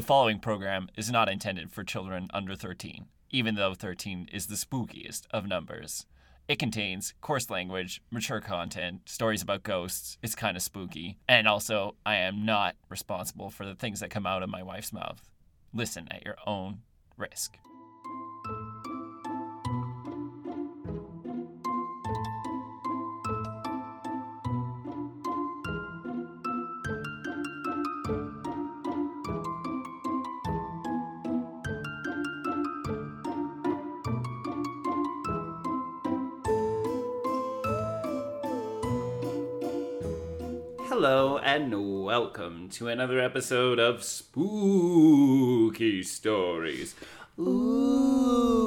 The following program is not intended for children under 13, even though 13 is the spookiest of numbers. It contains coarse language, mature content, stories about ghosts. It's kind of spooky. And also, I am not responsible for the things that come out of my wife's mouth. Listen at your own risk. Hello and welcome to another episode of Spooky Stories. Ooh.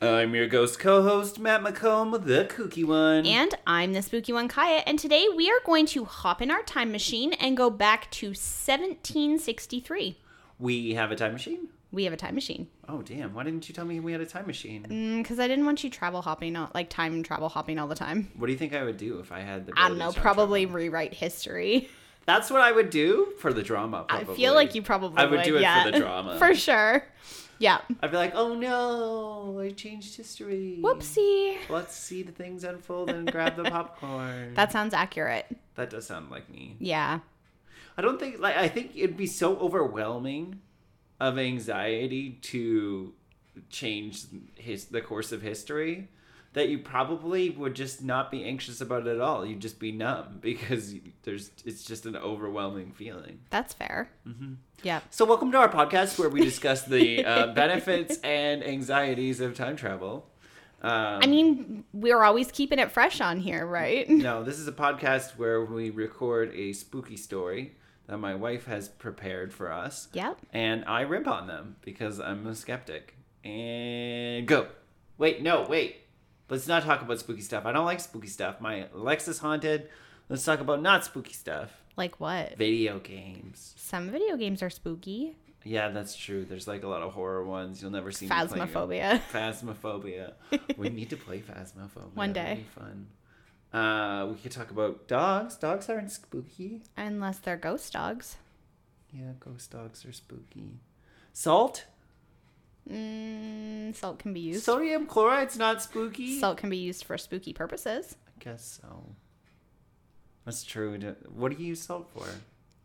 I'm your ghost co-host Matt McComb, the kooky one. And I'm the spooky one, Kihya, and today we are going to hop in our time machine and go back to 1763. we have a time machine. We have a time machine Oh damn! Why didn't you tell me we had a time machine? Mm, because I didn't want you travel hopping, all, like time travel hopping all the time. What do you think I would do if I had the? I don't know, probably rewrite history. That's what I would do for the drama. I feel like you probably I would do it yeah. for the drama. for sure. Yeah. I'd be like, oh no, I changed history. Whoopsie. Let's see the things unfold and grab the popcorn. That sounds accurate. that does sound like me. Yeah. I don't think like I think it'd be so overwhelming of anxiety to change his the course of history that you probably would just not be anxious about it at all. You'd just be numb because there's it's just an overwhelming feeling. That's fair. Mm-hmm. Yeah. So welcome to our podcast where we discuss the uh, benefits and anxieties of time travel. Um, I mean, we're always keeping it fresh on here, right? no, this is a podcast where we record a spooky story that my wife has prepared for us. Yep. And I rip on them because I'm a skeptic. And go. Wait, no, wait. Let's not talk about spooky stuff. I don't like spooky stuff. My Alexa's haunted. Let's talk about not spooky stuff. Like what? Video games. Some video games are spooky. Yeah, that's true. There's like a lot of horror ones. You'll never see. Phasmophobia. Phasmophobia. we need to play Phasmophobia. One day. be fun. Uh, we could talk about dogs. Dogs aren't spooky. Unless they're ghost dogs. Yeah, ghost dogs are spooky. Salt? Mm, salt can be used. Sodium chloride's not spooky. Salt can be used for spooky purposes. I guess so. That's true. What do you use salt for?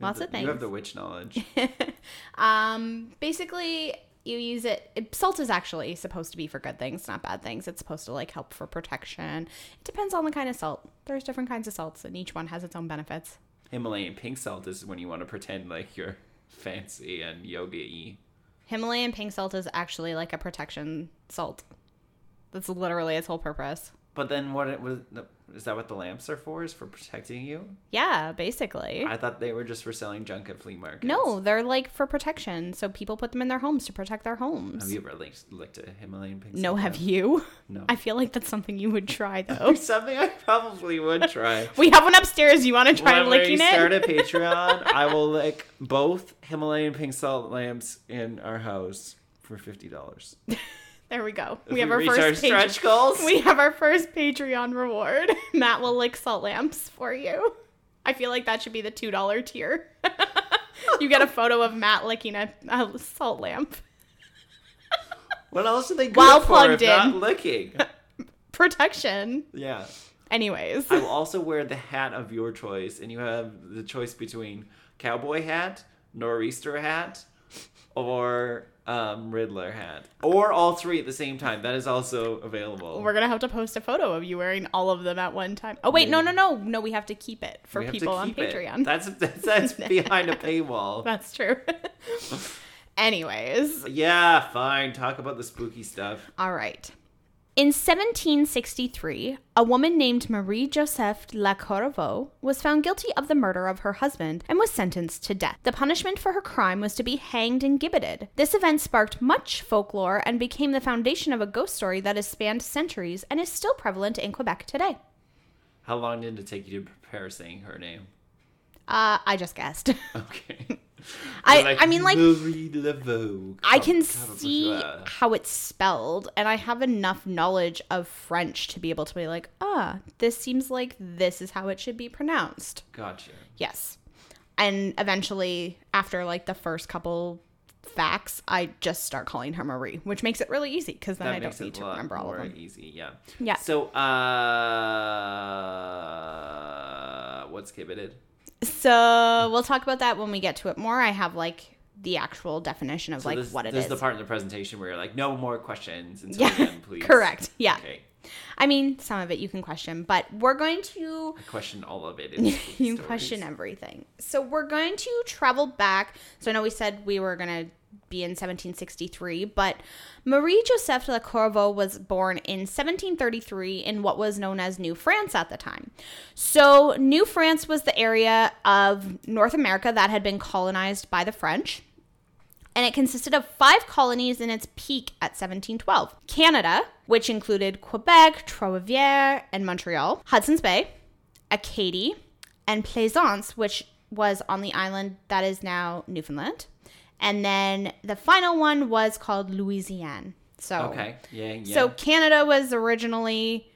Lots the- of things. You have the witch knowledge. um, basically, you use it, it. Salt is actually supposed to be for good things, not bad things. It's supposed to like help for protection. It depends on the kind of salt. There's different kinds of salts, and each one has its own benefits. Himalayan pink salt is when you want to pretend like you're fancy and yoga-y. Himalayan pink salt is actually like a protection salt. That's literally its whole purpose. But then what? It was, is that what the lamps are for? Is for protecting you? Yeah, basically. I thought they were just for selling junk at flea markets. no, they're like for protection. So people put them in their homes to protect their homes. Have you ever licked, licked a Himalayan pink? Salt? No, have you? No. I feel like that's something you would try though. Something I probably would try. we have one upstairs. You want to try when we licking start it? a Patreon, I will lick both Himalayan pink salt lamps in our house for fifty dollars. There we go. If we have our first our page- stretch goals. We have our first Patreon reward. Matt will lick salt lamps for you. I feel like that should be the two dollar tier. you get a photo of Matt licking a, a salt lamp. What else are they good While for plugged if not in. licking? Protection. yeah. Anyways. I will also wear the hat of your choice, and you have the choice between cowboy hat, nor'easter hat, or um, Riddler hat, or all three at the same time. That is also available. We're gonna have to post a photo of you wearing all of them at one time. Oh wait, no, no, no, no. We have to keep it for people on it. Patreon. That's that's, that's behind a paywall. That's true. Anyways, Yeah, fine. Talk about the spooky stuff. all right. In 1763, a woman named Marie Joseph La Corriveau was found guilty of the murder of her husband and was sentenced to death. The punishment for her crime was to be hanged and gibbeted. This event sparked much folklore and became the foundation of a ghost story that has spanned centuries and is still prevalent in Quebec today. How long did it take you to prepare saying her name? Uh, I just guessed. Okay. I- You're I mean, like-. I can see how it's spelled, and I have enough knowledge of French to be able to be like, ah, this seems like this is how it should be pronounced. Gotcha. Yes. and eventually, after like the first couple facts, I just start calling her Marie, which makes it really easy because then That I don't need to remember all of them. easy. Yeah. Yeah. So, uh, what's gibbeted? So we'll talk about that when we get to it more. I have like the actual definition of So like this, what it this is. is the part of the presentation where you're like, no more questions until Yeah, the end, please. correct. Yeah. Okay. I mean, some of it you can question, but we're going to I question all of it. You question everything. So we're going to travel back. So I know we said we were going to be in 1763, but Marie Joseph Le Corriveau was born in 1733 in what was known as New France at the time. So New France was the area of North America that had been colonized by the French. And it consisted of five colonies in its peak at 1712 Canada, which included Quebec, Trois-Rivières, and Montreal, Hudson's Bay, Acadie, and Plaisance, which was on the island that is now Newfoundland. And then the final one was called Louisiane. So, Okay. Yeah. Yeah. so Canada was originally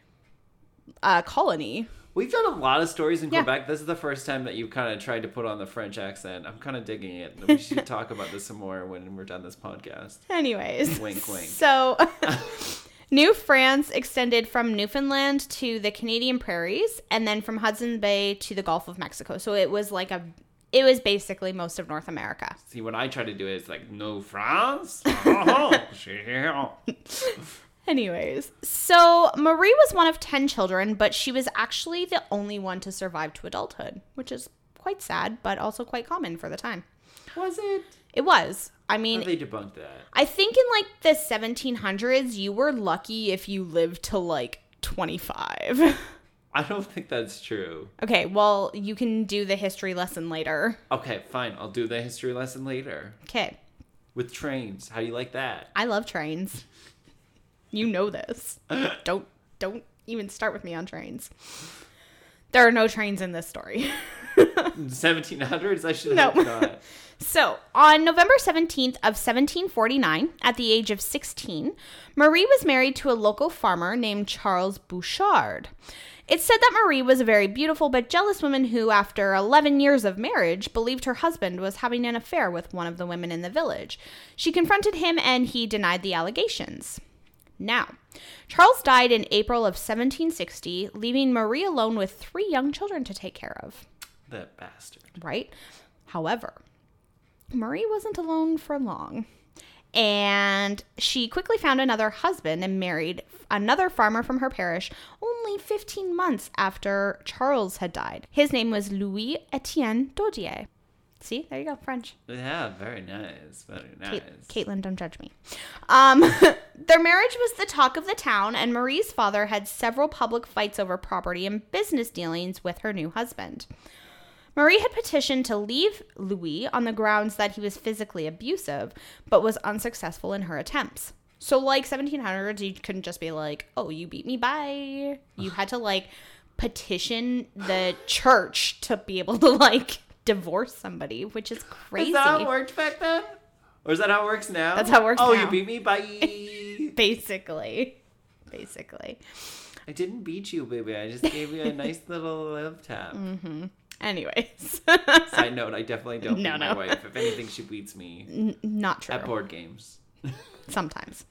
a colony. We've done a lot of stories in Yeah. Quebec. This is the first time that you've kind of tried to put on the French accent. I'm kind of digging it. We should talk about this some more when we're done this podcast. Anyways, Wink, wink. So, New France extended from Newfoundland to the Canadian prairies, and then from Hudson Bay to the Gulf of Mexico. So it was like a, it was basically most of North America. See, when I try to do it's like, no France? Oh, Yeah. Anyways, so Marie was one of 10 children, but she was actually the only one to survive to adulthood, which is quite sad, but also quite common for the time. Was it? It was. I How mean, they debunked that? I think in like the 1700s, you were lucky if you lived to like 25. I don't think that's true. okay, well, you can do the history lesson later. Okay, fine. I'll do the history lesson later. Okay, With trains. How do you like that? I love trains. You know this. don't don't even start with me on trains. There are no trains in this story. 1700s? I should No. hope not. So, on November 17th of 1749, at the age of 16, Marie was married to a local farmer named Charles Bouchard. It's said that Marie was a very beautiful but jealous woman who, after 11 years of marriage, believed her husband was having an affair with one of the women in the village. She confronted him and he denied the allegations. Now, Charles died in April of 1760, leaving Marie alone with three young children to take care of That bastard. right? However, Marie wasn't alone for long. And she quickly found another husband and married another farmer from her parish only 15 months after Charles had died. His name was Louis Etienne Dodier. See, there you go, French. Yeah, very nice. Very nice. Kate, Caitlin, don't judge me. Um, their marriage was the talk of the town, and Marie's father had several public fights over property and business dealings with her new husband. Marie had petitioned to leave Louis on the grounds that he was physically abusive, but was unsuccessful in her attempts. So, like 1700s, you couldn't just be like, "Oh, you beat me, bye." You had to like petition the church to be able to like divorce somebody, which is crazy. Is that how it worked back then? Or is that how it works now? That's how it works Oh, now. you beat me? Bye. basically basically I didn't beat you, baby. I just gave you a nice little love tap. Mm. anyways Side note, I definitely don't No, beat my wife. If anything, she beats me N- not true at board games. sometimes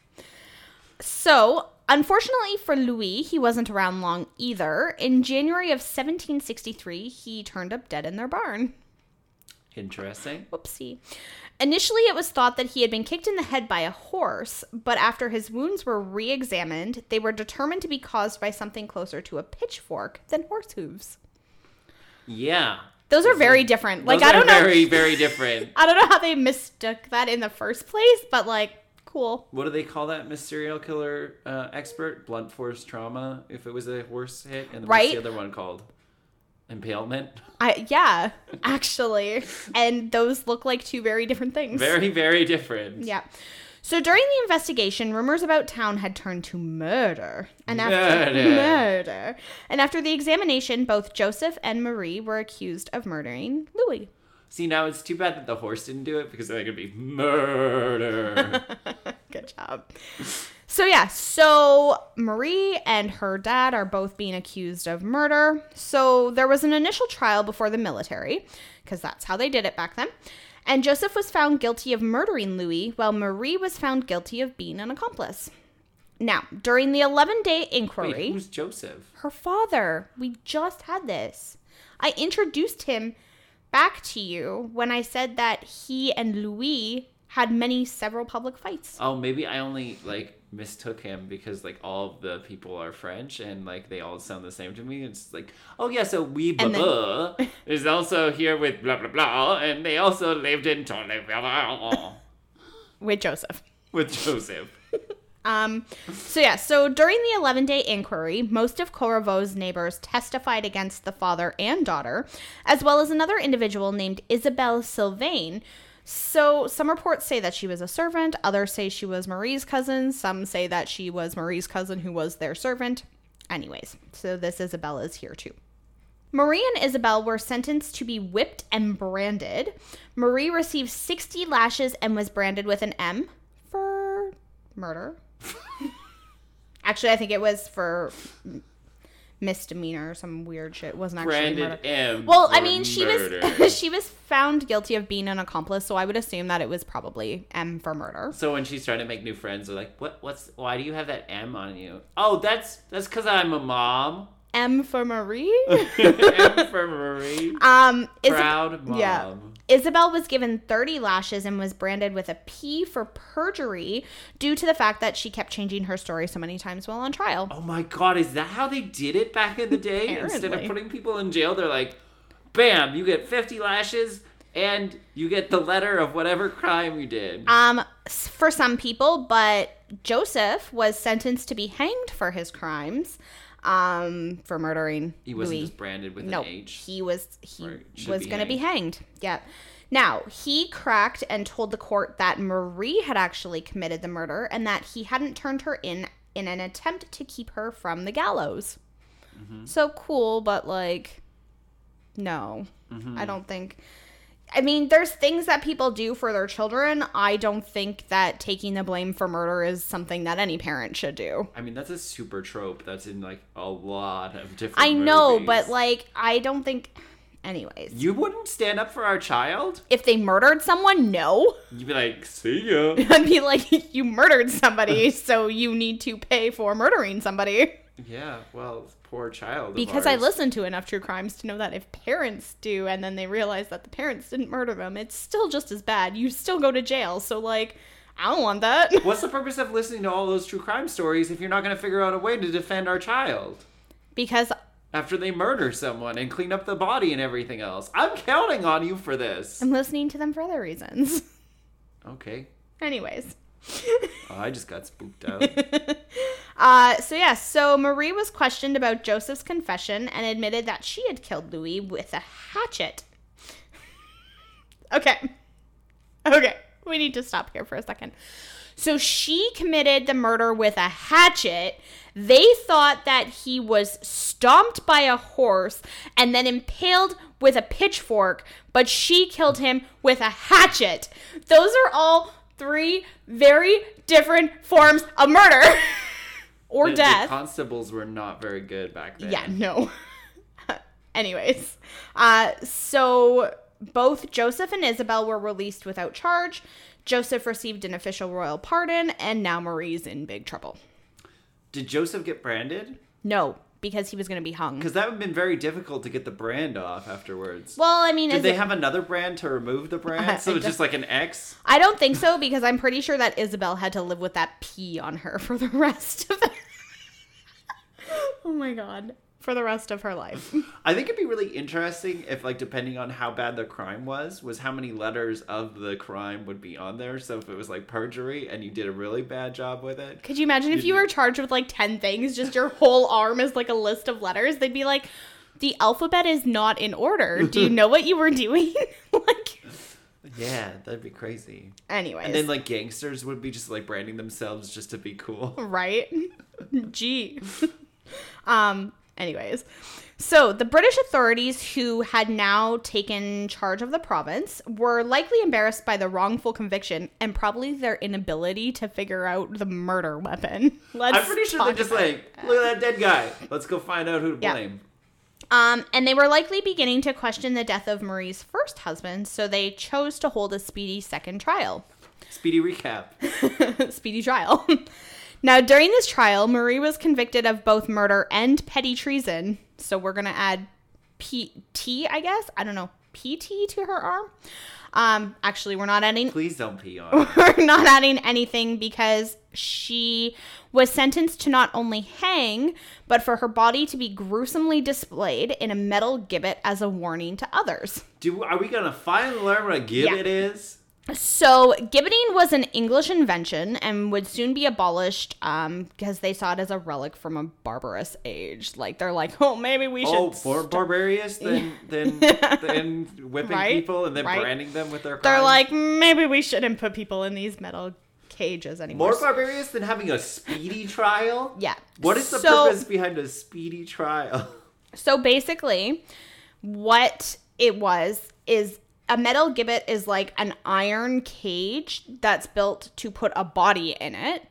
so unfortunately for louis he wasn't around long either in january of 1763 he turned up dead in their barn Interesting. whoopsie initially it was thought that he had been kicked in the head by a horse but after his wounds were re-examined they were determined to be caused by something closer to a pitchfork than horse hooves Yeah. those are very different Those like i don't know very, very different. I don't know how they mistook that in the first place, but like, cool. What do they call that Miss serial killer uh, expert? Blunt force trauma. If it was a horse hit, and what's Right. the other one called? Impalement. I yeah, actually, and those look like two very different things. Very, very different. yeah. So during the investigation, rumors about town had turned to murder, and after Murder. murder, and after the examination, both Joseph and Marie were accused of murdering Louis. See, now it's too bad that the horse didn't do it because they're going to be murder. Good Good job. So, yeah, so Marie and her dad are both being accused of murder. So, there was an initial trial before the military, because that's how they did it back then. And Joseph was found guilty of murdering Louis, while Marie was found guilty of being an accomplice. Now, during the 11 day inquiry, Wait, who's Joseph? her father, we just had this. I introduced him back to you when I said that he and Louis had many several public fights. Oh, maybe I only like mistook him because like all of the people are French and like they all sound the same to me. It's like, oh yeah, so we blah then- blah is also here with blah blah blah, and they also lived in Tollevalle With Joseph. with Joseph. Um, so yeah, so during the 11 day inquiry, most of Corriveau's neighbors testified against the father and daughter, as well as another individual named Isabelle Sylvain. So some reports say that she was a servant, others say she was Marie's cousin, some say that she was Marie's cousin who was their servant. Anyways, so this Isabelle is here too. Marie and Isabel were sentenced to be whipped and branded. Marie received 60 lashes and was branded with an M for murder. Actually, I think it was for misdemeanor or some weird shit. It wasn't actually Brandon murder. M. Well, I mean, she murder. was she was found guilty of being an accomplice, so I would assume that it was probably M for murder. So when she's trying to make new friends, they're like, "What? What's? Why do you have that M on you?" Oh, that's that's because I'm a mom. M for Marie. M for Marie. um, Isab- Proud mom. Yeah. Isabel was given 30 lashes and was branded with a P for perjury due to the fact that she kept changing her story so many times while on trial. Oh my god, is that how they did it back in the day? Instead of putting people in jail, they're like, bam, you get 50 lashes and you get the letter of whatever crime you did. Um, for some people, but Joseph was sentenced to be hanged for his crimes, um, for murdering he wasn't Louis. just branded with no, an H. he was he should was going to be hanged. Yep. Now he cracked and told the court that Marie had actually committed the murder and that he hadn't turned her in in an attempt to keep her from the gallows. Mm-hmm. So cool, but like, no, Mm-hmm. I don't think. I mean, there's things that people do for their children. I don't think that taking the blame for murder is something that any parent should do. I mean, that's a super trope that's in like a lot of different I know, movies. but like, I don't think. Anyways, You wouldn't stand up for our child? if they murdered someone, no. You'd be like, see ya. I'd be like, you murdered somebody, so you need to pay for murdering somebody. yeah, well, poor child. Because I ours. listened to enough true crimes to know that if parents do and then they realize that the parents didn't murder them, it's still just as bad. You still go to jail. So, like, I don't want that. What's the purpose of listening to all those true crime stories if you're not going to figure out a way to defend our child? because after they murder someone and clean up the body and everything else. I'm counting on you for this. I'm listening to them for other reasons. Okay. Anyways. Oh, I just got spooked out. Uh, so yeah, so Marie was questioned about Joseph's confession and admitted that she had killed Louis with a hatchet. okay. Okay. We need to stop here for a second. So she committed the murder with a hatchet. They thought that he was stomped by a horse and then impaled with a pitchfork, but she killed him with a hatchet. Those are all three very different forms of murder or The- the death. constables were not very good back then. Yeah, no. Anyways, uh, so both Joseph and Isabel were released without charge. Joseph received an official royal pardon, and now Marie's in big trouble. Did Joseph get branded? No, because he was going to be hung. Because that would have been very difficult to get the brand off afterwards. Well, I mean, Did they it- have another brand to remove the brand? So it's just like an X? I don't think so because I'm pretty sure that Isabel had to live with that P on her for the rest of the. oh my god. For the rest of her life. I think it'd be really interesting if, like, depending on how bad the crime was, was how many letters of the crime would be on there. So if it was like perjury and you did a really bad job with it, Could you imagine if you were charged with like 10 things, just your whole arm is like a list of letters? They'd be like, the alphabet is not in order. Do you know what you were doing? like, yeah, that'd be crazy. Anyway, And then like gangsters would be just like branding themselves just to be cool. right? Gee. um, Anyways, so the British authorities who had now taken charge of the province were likely embarrassed by the wrongful conviction and probably their inability to figure out the murder weapon. Let's I'm pretty sure they're just like, look at that dead guy. Let's go find out who to Yeah. blame. Um, and they were likely beginning to question the death of Marie's first husband, so they chose to hold a speedy second trial. Speedy recap. speedy trial. now, during this trial, Marie was convicted of both murder and petty treason. So we're gonna add PT, I guess. I don't know, PT to her arm. Um, actually, we're not adding Please don't pee on we're not adding anything because she was sentenced to not only hang, but for her body to be gruesomely displayed in a metal gibbet as a warning to others. Do are we gonna finally learn what a gibbet is? So, gibbeting was an English invention and would soon be abolished um, because they saw it as a relic from a barbarous age. Like, they're like, oh, maybe we should. Oh, more st-" barbarious than than than whipping Right, people and then right. branding them with their. They're like, maybe we shouldn't put people in these metal cages anymore. more barbarous than having a speedy trial. yeah. What is the So- purpose behind a speedy trial? So basically, what it was is a metal gibbet is like an iron cage that's built to put a body in it.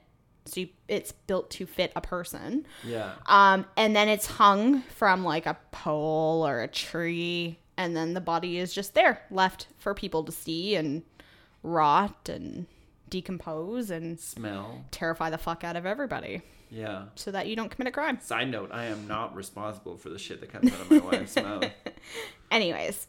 So you, it's built to fit a person. Yeah. Um, and then it's hung from like a pole or a tree, and then the body is just there, left for people to see and rot and decompose and Smell. terrify the fuck out of everybody, Yeah. so that you don't commit a crime. Side note: I am not responsible for the shit that comes out of my wife's mouth. Anyways,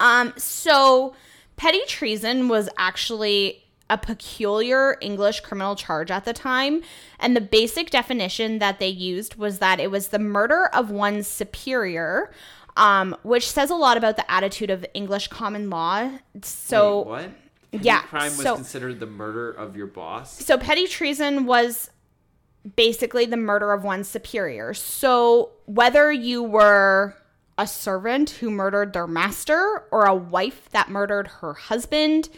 um, so petty treason was actually a peculiar English criminal charge at the time, and the basic definition that they used was that it was the murder of one's superior. Um, which says a lot about the attitude of English common law. So, Wait, what? Petty yeah, crime was so- considered the murder of your boss. so petty treason was basically the murder of one's superior. So whether you were a servant who murdered their master or a wife that murdered her husband,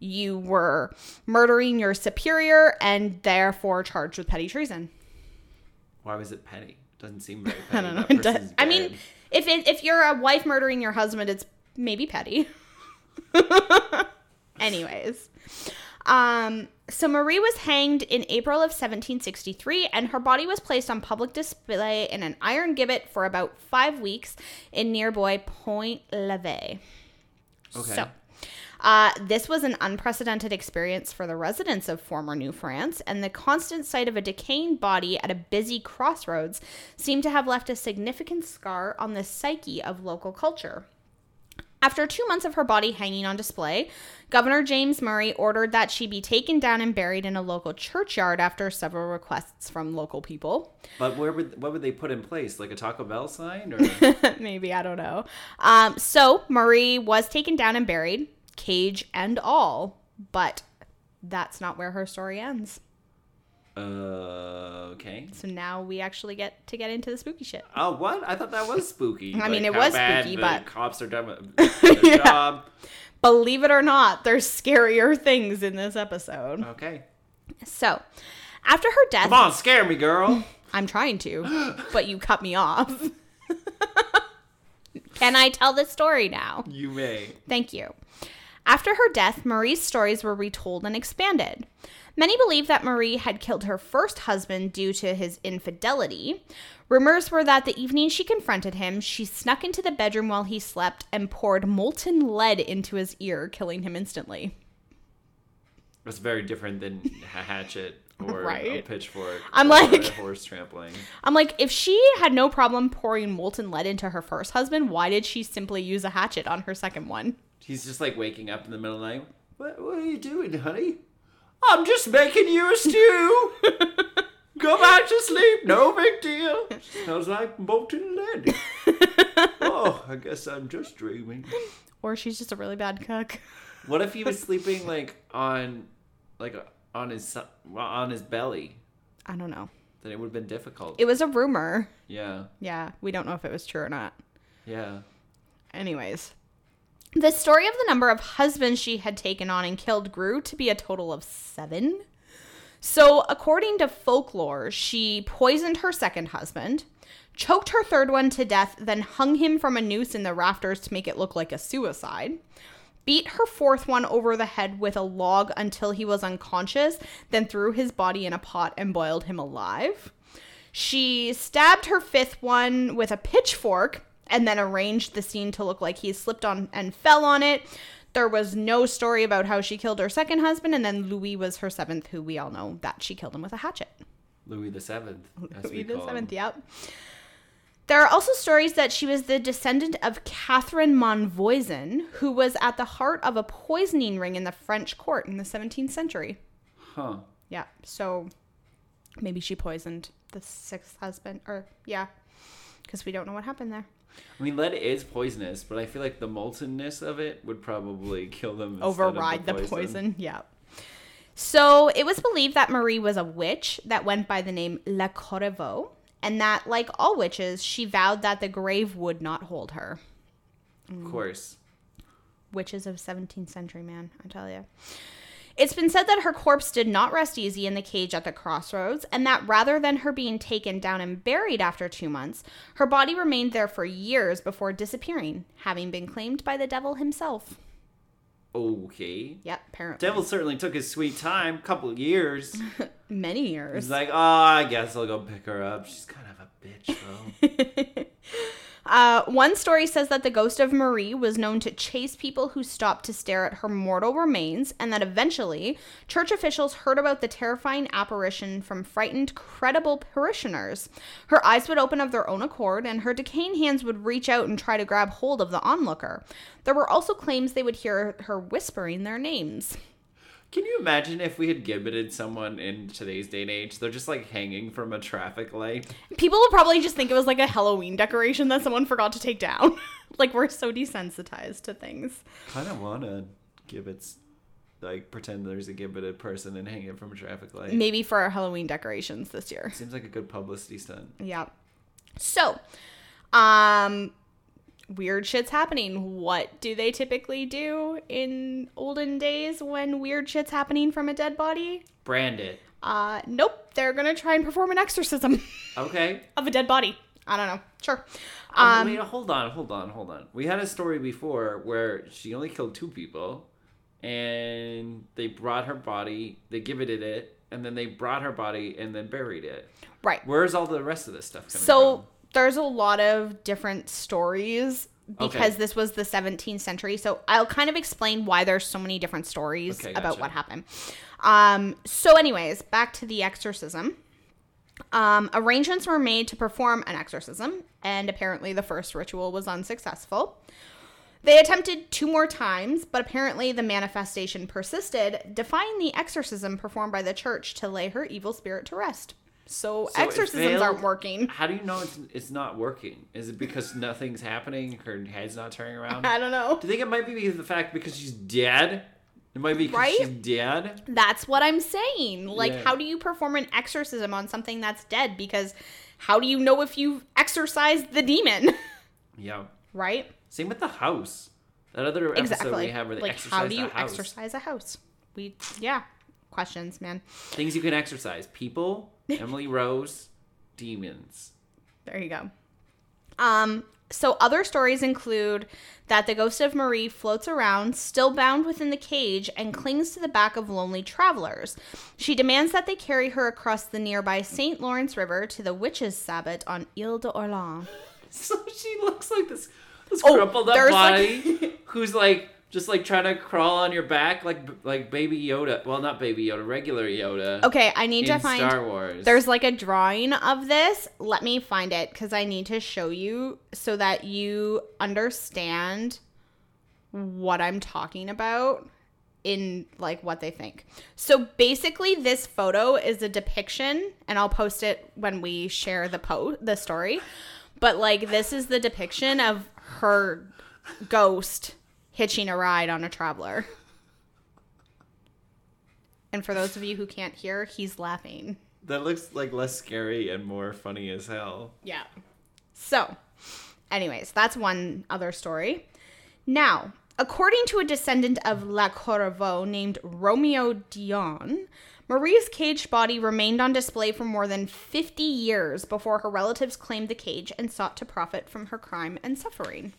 you were murdering your superior and therefore charged with petty treason. Why was it petty? It Doesn't seem very I don't know. It does- I mean, if it, if you're a wife murdering your husband, it's maybe petty. Anyways, um, so Marie was hanged in April of 1763, and her body was placed on public display in an iron gibbet for about five weeks in nearby Point Leve. Okay. So, uh, this was an unprecedented experience for the residents of former New France, and the constant sight of a decaying body at a busy crossroads seemed to have left a significant scar on the psyche of local culture. After two months of her body hanging on display, Governor James Murray ordered that she be taken down and buried in a local churchyard after several requests from local people. But where would what would they put in place? Like a Taco Bell sign, or Maybe, I don't know. Um, so Marie was taken down and buried, cage and all, but that's not where her story ends. Uh, okay. So now we actually get to get into the spooky shit. Oh, what? I thought that was spooky. I mean, it was spooky, the but- cops are done with Yeah. job. Believe it or not, there's scarier things in this episode. Okay, So, after her death, come on, scare me, girl. I'm trying to, but you cut me off. Can I tell the story now? You may. Thank you. After her death, Marie's stories were retold and expanded. Many believe that Marie had killed her first husband due to his infidelity. Rumors were that the evening she confronted him, she snuck into the bedroom while he slept and poured molten lead into his ear, killing him instantly. That's very different than a hatchet or a pitchfork. I'm like- horse trampling. I'm like, if she had no problem pouring molten lead into her first husband, why did she simply use a hatchet on her second one? He's just like waking up in the middle of the night. What, what are you doing, honey? I'm just making you a stew. Go back to sleep. No big deal. Sounds like molten lead. oh, I guess I'm just dreaming. Or she's just a really bad cook. What if he was sleeping like on, like on his on his belly? I don't know. Then it would have been difficult. It was a rumor. yeah, Yeah, we don't know if it was true or not. yeah. Anyways, the story of the number of husbands she had taken on and killed grew to be a total of seven. So, according to folklore, she poisoned her second husband, choked her third one to death, then hung him from a noose in the rafters to make it look like a suicide, beat her fourth one over the head with a log until he was unconscious, then threw his body in a pot and boiled him alive. She stabbed her fifth one with a pitchfork and then arranged the scene to look like he slipped on and fell on it. There was no story about how she killed her second husband, and then Louis was her seventh, who we all know that she killed him with a hatchet. Louis the Seventh. Louis the seventh, yep. There are also stories that she was the descendant of Catherine Monvoisin, who was at the heart of a poisoning ring in the French court in the 17th century. Huh. Yeah, so maybe she poisoned the sixth husband, or yeah, because we don't know what happened there. I mean, lead is poisonous, but I feel like the moltenness of it would probably kill them. instead of Override the poison. Yeah. So it was believed that Marie was a witch that went by the name La Corriveau, and that, like all witches, she vowed that the grave would not hold her. Of course. witches of 17th century man i tell you it's been said that her corpse did not rest easy in the cage at the crossroads and that rather than her being taken down and buried after two months her body remained there for years before disappearing having been claimed by the devil himself Okay. yep apparently Devil certainly took his sweet time, couple of years. many years He's like, oh, I guess I'll go pick her up. She's kind of a bitch, though. Uh, one story says that the ghost of Marie was known to chase people who stopped to stare at her mortal remains, and that eventually church officials heard about the terrifying apparition from frightened, credible parishioners. Her eyes would open of their own accord, and her decaying hands would reach out and try to grab hold of the onlooker. There were also claims they would hear her whispering their names. Can you imagine if we had gibbeted someone in today's day and age? They're just like hanging from a traffic light. People would probably just think it was like a Halloween decoration that someone forgot to take down. like, we're so desensitized to things. Kind of want to gibbets, like pretend there's a gibbeted person and hang it from a traffic light. Maybe for our Halloween decorations this year. Seems like a good publicity stunt. Yeah. So, um, weird shit's happening. What do they typically do in olden days when weird shit's happening from a dead body? Brand it. Uh, nope. They're gonna try and perform an exorcism Okay. of a dead body. I don't know. Sure. Um, Um, wait, hold on, hold on, hold on. We had a story before where she only killed two people, and they brought her body, they gibbeted it, and then they brought her body and then buried it. right. Where's all the rest of this stuff coming So from? There's a lot of different stories because Okay. this was the 17th century. So I'll kind of explain why there's so many different stories Okay, about what happened. Um, so, anyways, back to the exorcism. Um, arrangements were made to perform an exorcism, and apparently the first ritual was unsuccessful. They attempted two more times, but apparently the manifestation persisted, defying the exorcism performed by the church to lay her evil spirit to rest. So, So exorcisms failed. aren't working. How do you know it's, it's not working? Is it because nothing's happening? Her head's not turning around? I don't know. Do you think it might be because of the fact because she's dead? It might be because Right? she's dead. That's what I'm saying. Like, Yeah. how do you perform an exorcism on something that's dead? Because how do you know if you've exorcised the demon? Yeah. right? Same with the house. That other episode Exactly. we have where they like, exercise how do you exercise a house? We, yeah, questions, man. Things you can exercise: people, Emily Rose, demons. There you go. Um, so other stories include that the ghost of Marie floats around, still bound within the cage, and clings to the back of lonely travelers. She demands that they carry her across the nearby St. Lawrence River to the witches' sabbat on Ile d'Orléans. So she looks like this this Oh, crumpled up there's, like- body who's like just like trying to crawl on your back like like baby Yoda. Well, not baby Yoda, regular Yoda. Okay, I need to find. Star Wars. There's like a drawing of this. Let me find it because I need to show you so that you understand what I'm talking about in like what they think. So basically this photo is a depiction and I'll post it when we share the post the story. But like this is the depiction of her ghost hitching a ride on a traveler. And for those of you who can't hear, he's laughing. that looks like less scary and more funny as hell. Yeah. So, anyways, that's one other story. Now, according to a descendant of La Corriveau named Romeo Dion, Marie's caged body remained on display for more than 50 years before her relatives claimed the cage and sought to profit from her crime and suffering.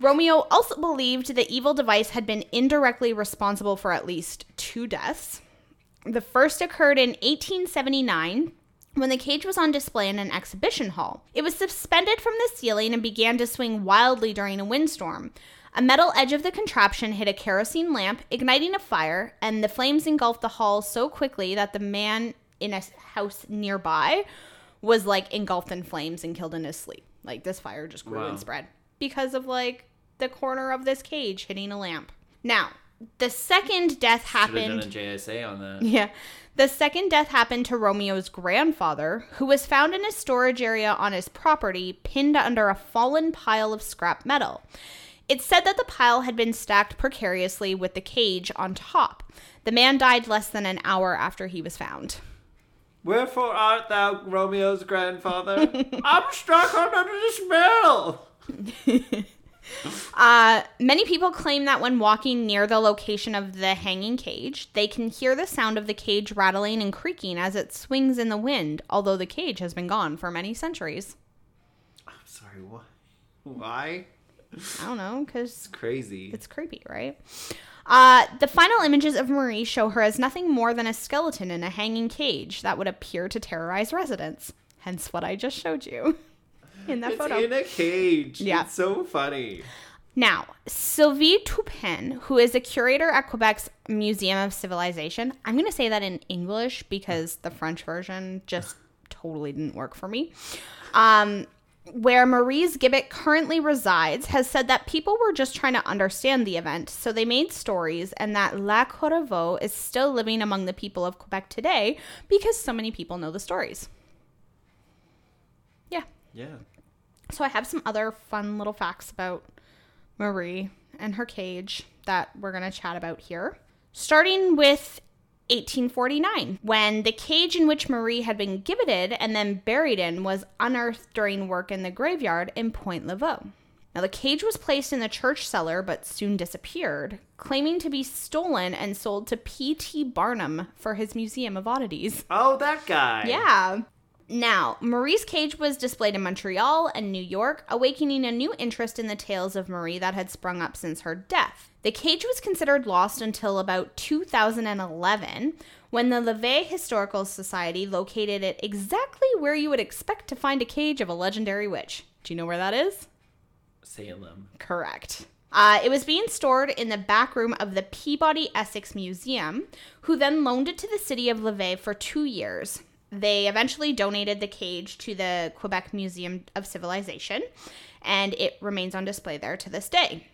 Romeo also believed the evil device had been indirectly responsible for at least two deaths. The first occurred in 1879 when the cage was on display in an exhibition hall. It was suspended from the ceiling and began to swing wildly during a windstorm. A metal edge of the contraption hit a kerosene lamp, igniting a fire, and the flames engulfed the hall so quickly that the man in a house nearby was like engulfed in flames and killed in his sleep. Like this fire just grew Wow. and spread because of like the corner of this cage hitting a lamp. Now, the second death Should have done happened. a JSA on that. Yeah. The second death happened to Romeo's grandfather, who was found in a storage area on his property, pinned under a fallen pile of scrap metal. It's said that the pile had been stacked precariously with the cage on top. The man died less than an hour after he was found. Wherefore art thou Romeo's grandfather? I'm struck under the spell. Uh, many people claim that when walking near the location of the hanging cage, they can hear the sound of the cage rattling and creaking as it swings in the wind, although the cage has been gone for many centuries. I'm sorry, what? Why? I don't know, because It's crazy. It's creepy, right? Uh, the final images of Marie show her as nothing more than a skeleton in a hanging cage that would appear to terrorize residents. Hence what I just showed you in that It's photo. in a cage. Yeah. It's so funny. Now, Sylvie Toupin, who is a curator at Quebec's Museum of Civilization, I'm going to say that in English because the French version just totally didn't work for me. Um, where Marie's gibbet currently resides, has said that people were just trying to understand the event, so they made stories, and that La Corriveau is still living among the people of Quebec today because so many people know the stories. Yeah. Yeah. So I have some other fun little facts about Marie and her cage that we're going to chat about here. Starting with 1849, when the cage in which Marie had been gibbeted and then buried in was unearthed during work in the graveyard in Point Laveau. Now, the cage was placed in the church cellar but soon disappeared, claiming to be stolen and sold to P.T. Barnum for his Museum of Oddities. Oh, that guy. Yeah. Now, Marie's cage was displayed in Montreal and New York, awakening a new interest in the tales of Marie that had sprung up since her death. The cage was considered lost until about 2011, when the Levay Historical Society located it exactly where you would expect to find a cage of a legendary witch. Do you know where that is? Salem. Correct. Uh, it was being stored in the back room of the Peabody Essex Museum, who then loaned it to the city of Levay for two years. They eventually donated the cage to the Quebec Museum of Civilization, and it remains on display there to this day.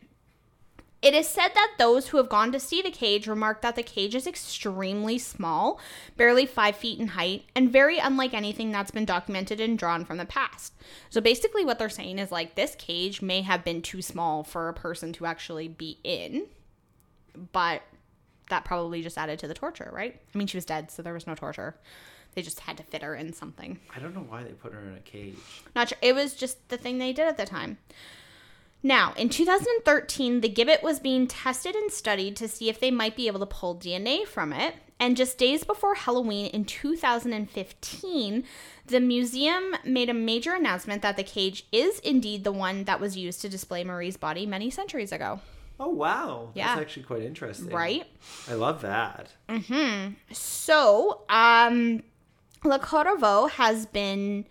It is said that those who have gone to see the cage remark that the cage is extremely small, barely five feet in height, and very unlike anything that's been documented and drawn from the past. So basically, what they're saying is like this cage may have been too small for a person to actually be in, but that probably just added to the torture, right? I mean, she was dead, so there was no torture. They just had to fit her in something. I don't know why they put her in a cage. Not sure. It was just the thing they did at the time. Now, in 2013, the gibbet was being tested and studied to see if they might be able to pull DNA from it. And just days before Halloween in 2015, the museum made a major announcement that the cage is indeed the one that was used to display Marie's body many centuries ago. Oh wow. Yeah. That's actually quite interesting. Right? I love that. So, um, Le Corriveau has been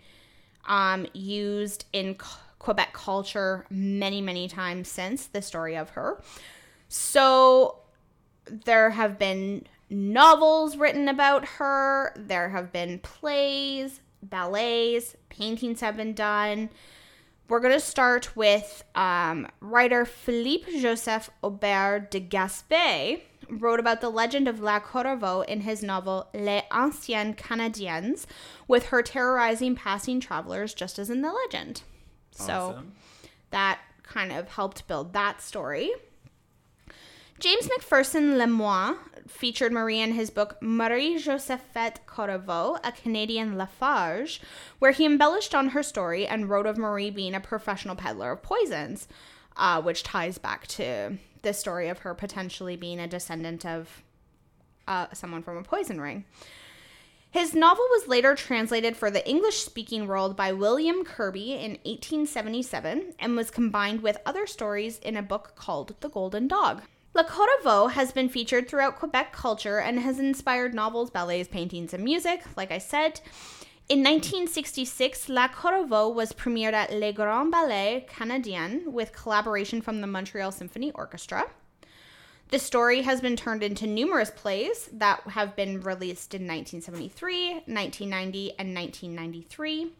um, used in Quebec culture many, many times since the story of her. So, there have been novels written about her, there have been plays, ballets, paintings have been done. We're going to start with um, writer Philippe Joseph Aubert de Gaspé wrote about the legend of La Corriveau in his novel Les Anciens Canadiens, with her terrorizing passing travelers just as in the legend. So that kind of helped build that story. James MacPherson Le Moine featured Marie in his book Marie Josephette Corriveau, a Canadian Lafarge, where he embellished on her story and wrote of Marie being a professional peddler of poisons, uh, which ties back to the story of her potentially being a descendant of uh, someone from a poison ring. His novel was later translated for the English speaking world by William Kirby in 1877 and was combined with other stories in a book called The Golden Dog. Le Corriveau has been featured throughout Quebec culture and has inspired novels, ballets, paintings, and music, like I said. In 1966, La Corriveau was premiered at Les Grands Ballets Canadiens with collaboration from the Montreal Symphony Orchestra. The story has been turned into numerous plays that have been released in 1973, 1990, and 1993.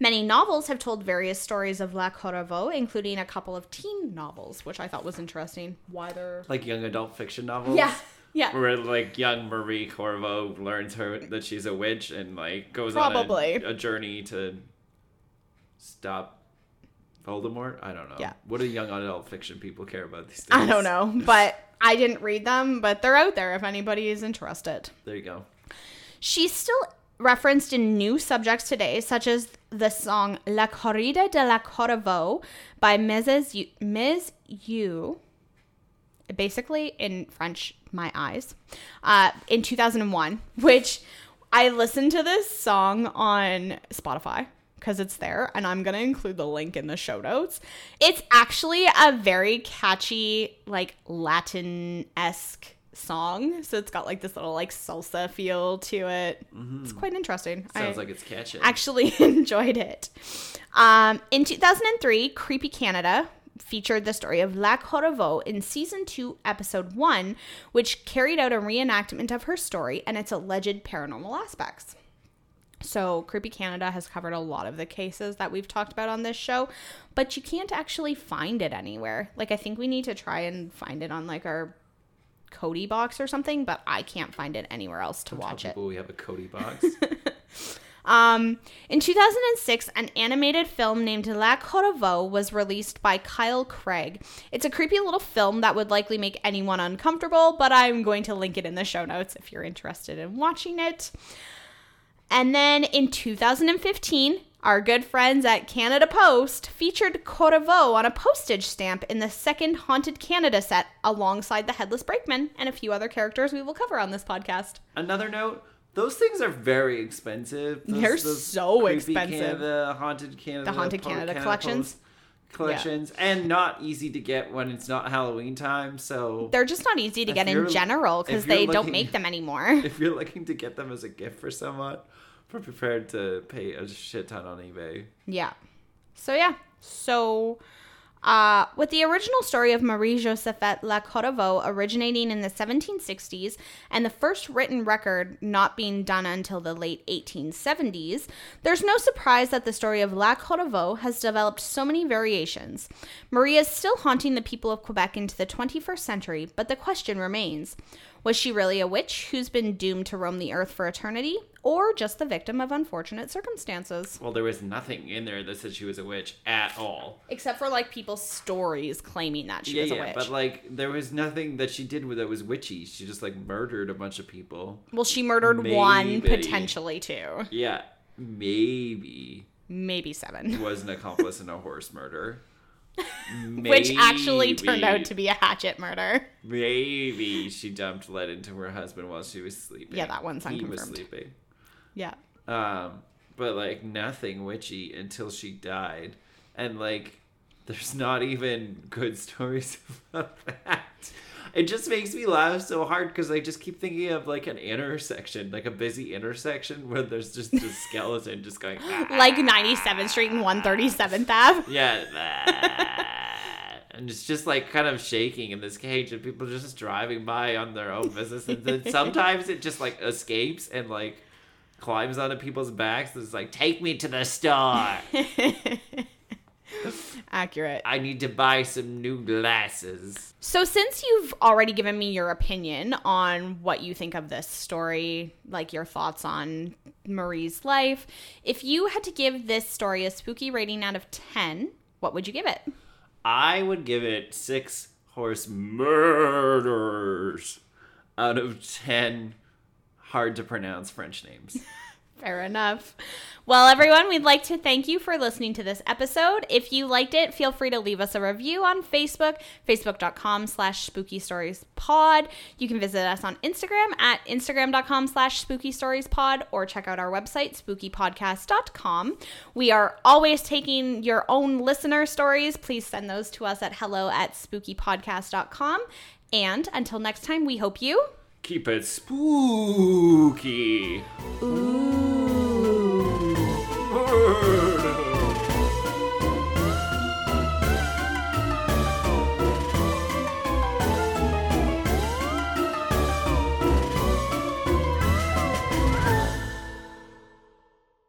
Many novels have told various stories of La Corriveau, including a couple of teen novels, which I thought was interesting. Why they're Like young adult fiction novels. yeah, yeah, Where like young Marie Corriveau learns her that she's a witch and like goes Probably. on a, a journey to stop Voldemort. I don't know. Yeah. What do young adult fiction people care about these things? I don't know, but I didn't read them, but they're out there if anybody is interested. There you go. She's still referenced in new subjects today, such as the song La Corrida de la Corriveau by Mrs. U, Ms. U. Basically, in French, my eyes, uh, in 2001, which I listened to this song on Spotify because it's there, and I'm gonna include the link in the show notes. It's actually a very catchy, like Latin esque song, so it's got like this little like salsa feel to it. It's quite interesting. Sounds I like it's catching. actually enjoyed it. Um, in 2003, Creepy Canada featured the story of La Corriveau in season 2 episode 1 which carried out a reenactment of her story and its alleged paranormal aspects so, Creepy Canada has covered a lot of the cases that we've talked about on this show, but you can't actually find it anywhere. Like, I think we need to try and find it on like our Kodi box or something, but I can't find it anywhere else to Tell watch it. we have a Kodi box. Um, in 2006, an animated film named La Corriveau was released by Kyle Craig. It's a creepy little film that would likely make anyone uncomfortable, but I'm going to link it in the show notes if you're interested in watching it. And then in 2015, our good friends at Canada Post featured Corriveau on a postage stamp in the second Haunted Canada set alongside the Headless Brakeman and a few other characters we will cover on this podcast. Another note: those things are very expensive. Those, They're those so expensive. Canada, haunted Canada, The Haunted Canada Post collections. collections, and not easy to get when it's not Halloween time. So They're just not easy to get in general because they don't make them anymore. if you're looking to get them as a gift for someone, we're prepared to pay a shit ton on eBay. Yeah. So yeah. So uh, with the original story of Marie Josephette La Corriveau originating in the 1760s and the first written record not being done until the late 1870s, there's no surprise that the story of La Corriveau has developed so many variations. Marie is still haunting the people of Quebec into the 21st century, but the question remains was she really a witch who's been doomed to roam the earth for eternity, or just the victim of unfortunate circumstances? Well, there was nothing in there that said she was a witch at all. Except for like people's stories claiming that she yeah, was a yeah, witch. but like there was nothing that she did that was witchy. She just like murdered a bunch of people. well, she murdered one, potentially two, Yeah, maybe maybe seven, was an accomplice in a horse murder. which actually turned out to be a hatchet murder. Maybe she dumped lead into her husband while she was sleeping. Yeah, that one's He was unconfirmed. sleeping. Yeah. Um, but like nothing witchy until she died, and like there's not even good stories about that. It just makes me laugh so hard because I just keep thinking of like an intersection, like a busy intersection where there's just a skeleton just going Like 97th Street and 137th Ave. yeah, and it's just like kind of shaking in this cage, and people just driving by on their own business, and then sometimes it just like escapes and like climbs onto people's backs. And it's like, take me to the store. Accurate. I need to buy some new glasses. So, since you've already given me your opinion on what you think of this story, like your thoughts on Marie's life, if you had to give this story a spooky rating out of 10, what would you give it? I would give it six horse murders out of ten hard to pronounce French names. Fair enough. Well, everyone, we'd like to thank you for listening to this episode. If you liked it, feel free to leave us a review on Facebook, facebook.com slash spooky stories pod. You can visit us on Instagram at instagram.com slash spooky stories pod or check out our website, spookypodcast.com. We are always taking your own listener stories. Please send those to us at hello at spookypodcast.com. And until next time, we hope you Keep it spooky. Ooh. Ooh.